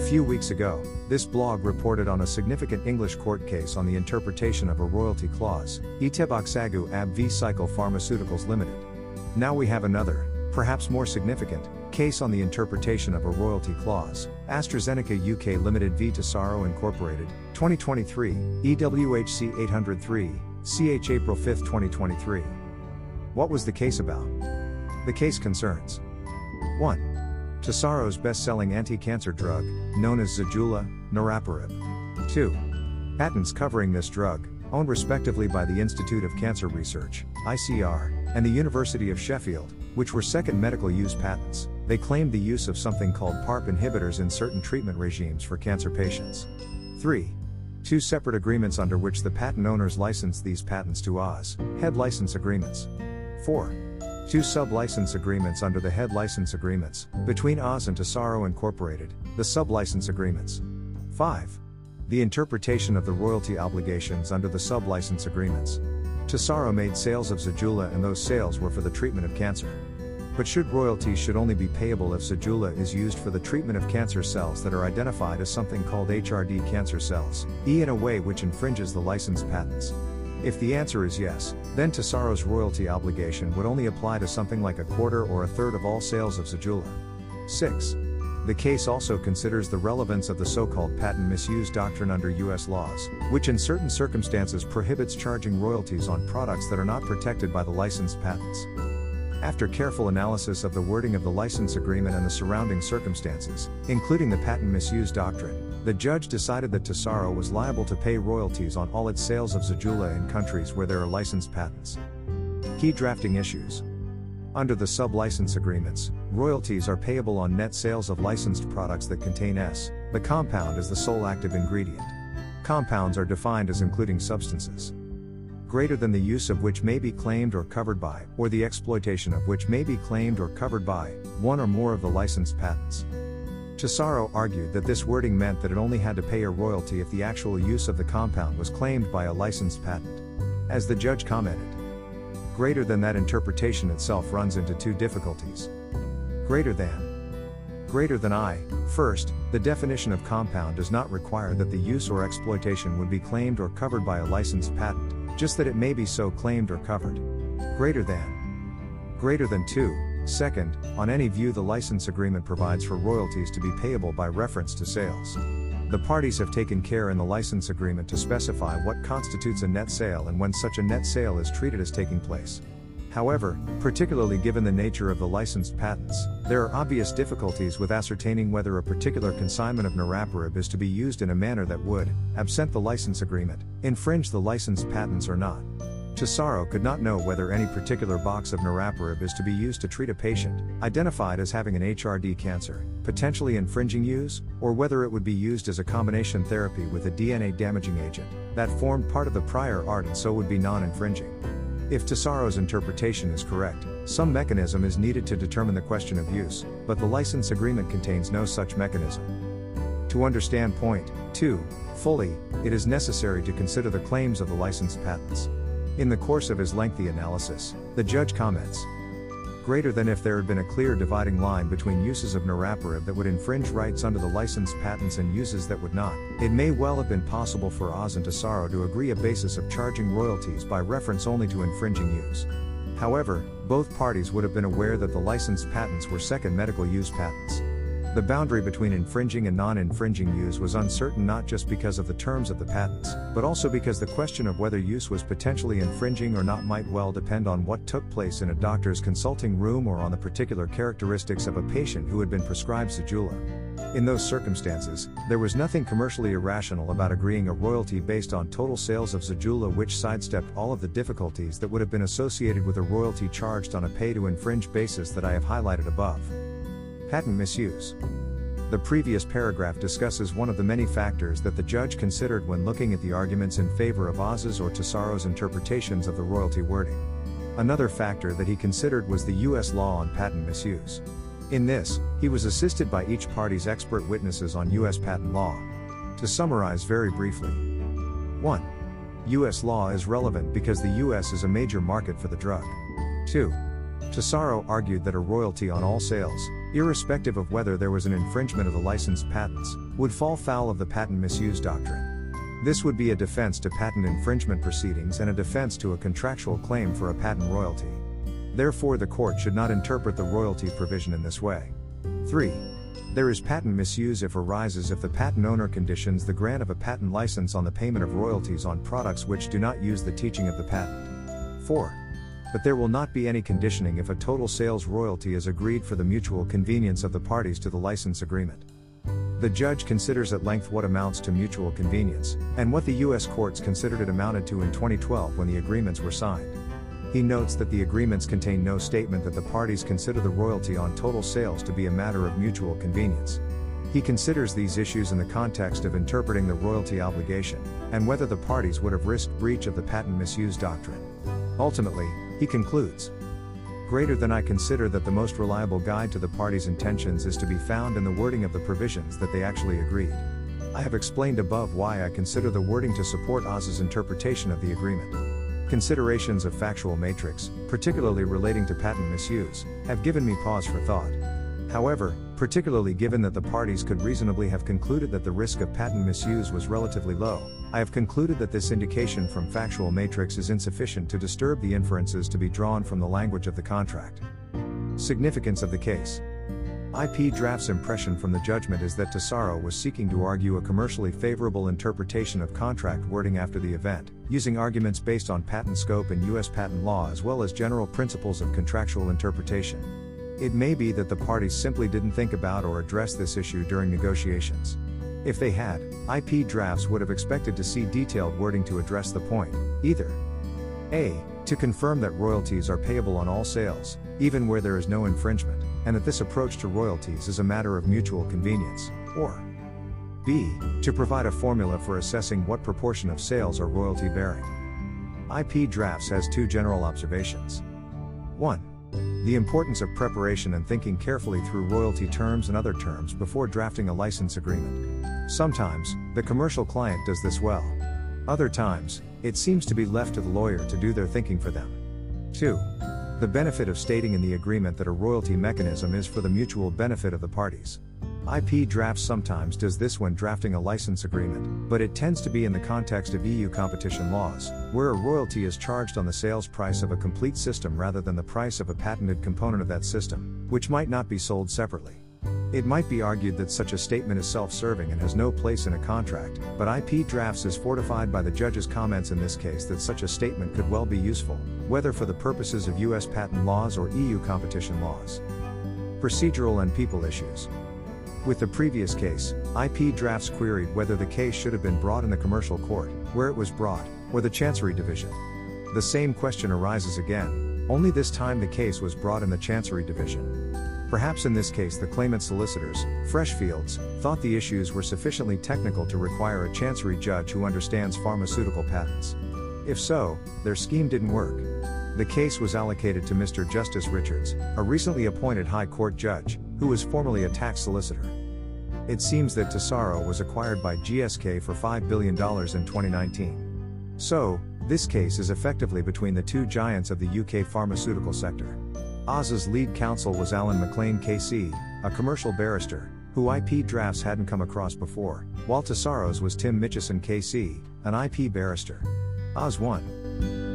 few weeks ago, this blog reported on a significant English court case on the interpretation of a royalty clause, Iteboksagu Ab v Cycle Pharmaceuticals Limited. Now we have another, perhaps more significant, case on the interpretation of a royalty clause, AstraZeneca UK Limited v Tesaro Incorporated, 2023, EWHC 803, CH April 5, 2023. What was the case about? The case concerns 1. Tesaro's best-selling anti-cancer drug, known as Zejula, niraparib. 2. Patents covering this drug, owned respectively by the Institute of Cancer Research, ICR, and the University of Sheffield, which were second medical use patents. They claimed the use of something called PARP inhibitors in certain treatment regimes for cancer patients. 3. Two separate agreements under which the patent owners licensed these patents to Oz, head license agreements. 4 two sub-license agreements under the head license agreements, between Oz and Tesaro Incorporated, the sub-license agreements. 5. The interpretation of the royalty obligations under the sub-license agreements. Tesaro made sales of Zejula and those sales were for the treatment of cancer. But should royalties should only be payable if Zejula is used for the treatment of cancer cells that are identified as something called HRD cancer cells, E in a way which infringes the license patents. If the answer is yes, then Tesaro's royalty obligation would only apply to something like a quarter or a third of all sales of Zejula. 6. The case also considers the relevance of the so-called patent misuse doctrine under US laws, which in certain circumstances prohibits charging royalties on products that are not protected by the licensed patents. After careful analysis of the wording of the license agreement and the surrounding circumstances, including the patent misuse doctrine, the judge decided that Tesaro was liable to pay royalties on all its sales of Zejula in countries where there are licensed patents. Key drafting issues. Under the sub-license agreements, royalties are payable on net sales of licensed products that contain S, the compound is the sole active ingredient. Compounds are defined as including substances greater than the use of which may be claimed or covered by, or the exploitation of which may be claimed or covered by, one or more of the licensed patents. Tesaro argued that this wording meant that it only had to pay a royalty if the actual use of the compound was claimed by a licensed patent. As the judge commented, greater than that interpretation itself runs into two difficulties. Greater than. Greater than I, first, the definition of compound does not require that the use or exploitation would be claimed or covered by a licensed patent, just that it may be so claimed or covered. Greater than. Greater than 2, Second, on any view the license agreement provides for royalties to be payable by reference to sales. The parties have taken care in the license agreement to specify what constitutes a net sale and when such a net sale is treated as taking place. However, particularly given the nature of the licensed patents, there are obvious difficulties with ascertaining whether a particular consignment of niraparib is to be used in a manner that would, absent the license agreement, infringe the licensed patents or not. Tesaro could not know whether any particular box of niraparib is to be used to treat a patient, identified as having an HRD cancer, potentially infringing use, or whether it would be used as a combination therapy with a DNA damaging agent, that formed part of the prior art and so would be non-infringing. If Tesaro's interpretation is correct, some mechanism is needed to determine the question of use, but the license agreement contains no such mechanism. To understand point 2 fully, it is necessary to consider the claims of the licensed patents. In the course of his lengthy analysis, the judge comments greater than if there had been a clear dividing line between uses of niraparib that would infringe rights under the licensed patents and uses that would not, it may well have been possible for Oz and Tesaro to agree a basis of charging royalties by reference only to infringing use. However, both parties would have been aware that the licensed patents were second medical use patents. The boundary between infringing and non-infringing use was uncertain not just because of the terms of the patents, but also because the question of whether use was potentially infringing or not might well depend on what took place in a doctor's consulting room or on the particular characteristics of a patient who had been prescribed Zejula. In those circumstances, there was nothing commercially irrational about agreeing a royalty based on total sales of Zejula which sidestepped all of the difficulties that would have been associated with a royalty charged on a pay-to-infringe basis that I have highlighted above. Patent misuse. The previous paragraph discusses one of the many factors that the judge considered when looking at the arguments in favor of Oz's or Tesaro's interpretations of the royalty wording. Another factor that he considered was the U.S. law on patent misuse. In this, he was assisted by each party's expert witnesses on U.S. patent law. To summarize very briefly 1. U.S. law is relevant because the U.S. is a major market for the drug. 2. Tesaro argued that a royalty on all sales, irrespective of whether there was an infringement of the licensed patents, would fall foul of the patent misuse doctrine. This would be a defense to patent infringement proceedings and a defense to a contractual claim for a patent royalty. Therefore, the court should not interpret the royalty provision in this way. 3. There is patent misuse if arises if the patent owner conditions the grant of a patent license on the payment of royalties on products which do not use the teaching of the patent. 4. But there will not be any conditioning if a total sales royalty is agreed for the mutual convenience of the parties to the license agreement. The judge considers at length what amounts to mutual convenience, and what the U.S. courts considered it amounted to in 2012 when the agreements were signed. He notes that the agreements contain no statement that the parties consider the royalty on total sales to be a matter of mutual convenience. He considers these issues in the context of interpreting the royalty obligation, and whether the parties would have risked breach of the patent misuse doctrine. Ultimately, he concludes greater than I consider that the most reliable guide to the parties' intentions is to be found in the wording of the provisions that they actually agreed. I have explained above why I consider the wording to support Oz's interpretation of the agreement. Considerations of factual matrix, particularly relating to patent misuse, have given me pause for thought. However, particularly given that the parties could reasonably have concluded that the risk of patent misuse was relatively low, I have concluded that this indication from factual matrix is insufficient to disturb the inferences to be drawn from the language of the contract. Significance of the case IP Draughts' impression from the judgment is that Tesaro was seeking to argue a commercially favorable interpretation of contract wording after the event, using arguments based on patent scope and U.S. patent law as well as general principles of contractual interpretation. It may be that the parties simply didn't think about or address this issue during negotiations. If they had, IP Draughts would have expected to see detailed wording to address the point, either A. To confirm that royalties are payable on all sales, even where there is no infringement, and that this approach to royalties is a matter of mutual convenience, or B. To provide a formula for assessing what proportion of sales are royalty bearing. IP Draughts has two general observations. 1. The importance of preparation and thinking carefully through royalty terms and other terms before drafting a license agreement. Sometimes, the commercial client does this well. Other times, it seems to be left to the lawyer to do their thinking for them. 2. The benefit of stating in the agreement that a royalty mechanism is for the mutual benefit of the parties. IP Draughts sometimes does this when drafting a license agreement, but it tends to be in the context of EU competition laws, where a royalty is charged on the sales price of a complete system rather than the price of a patented component of that system, which might not be sold separately. It might be argued that such a statement is self serving and has no place in a contract, but IP Draughts is fortified by the judge's comments in this case that such a statement could well be useful, whether for the purposes of US patent laws or EU competition laws. Procedural and people issues. With the previous case, IP Draughts queried whether the case should have been brought in the commercial court, where it was brought, or the Chancery Division. The same question arises again, only this time the case was brought in the Chancery Division. Perhaps in this case the claimant solicitors, Freshfields, thought the issues were sufficiently technical to require a chancery judge who understands pharmaceutical patents. If so, their scheme didn't work. The case was allocated to Mr. Justice Richards, a recently appointed High Court judge, who was formerly a tax solicitor. It seems that Tesaro was acquired by GSK for $5 billion in 2019. So, this case is effectively between the two giants of the UK pharmaceutical sector. Oz's lead counsel was Alan Maclean KC, a commercial barrister, who IP Draughts hadn't come across before, while Tesaro's was Tim Mitcheson KC, an IP barrister. Oz won.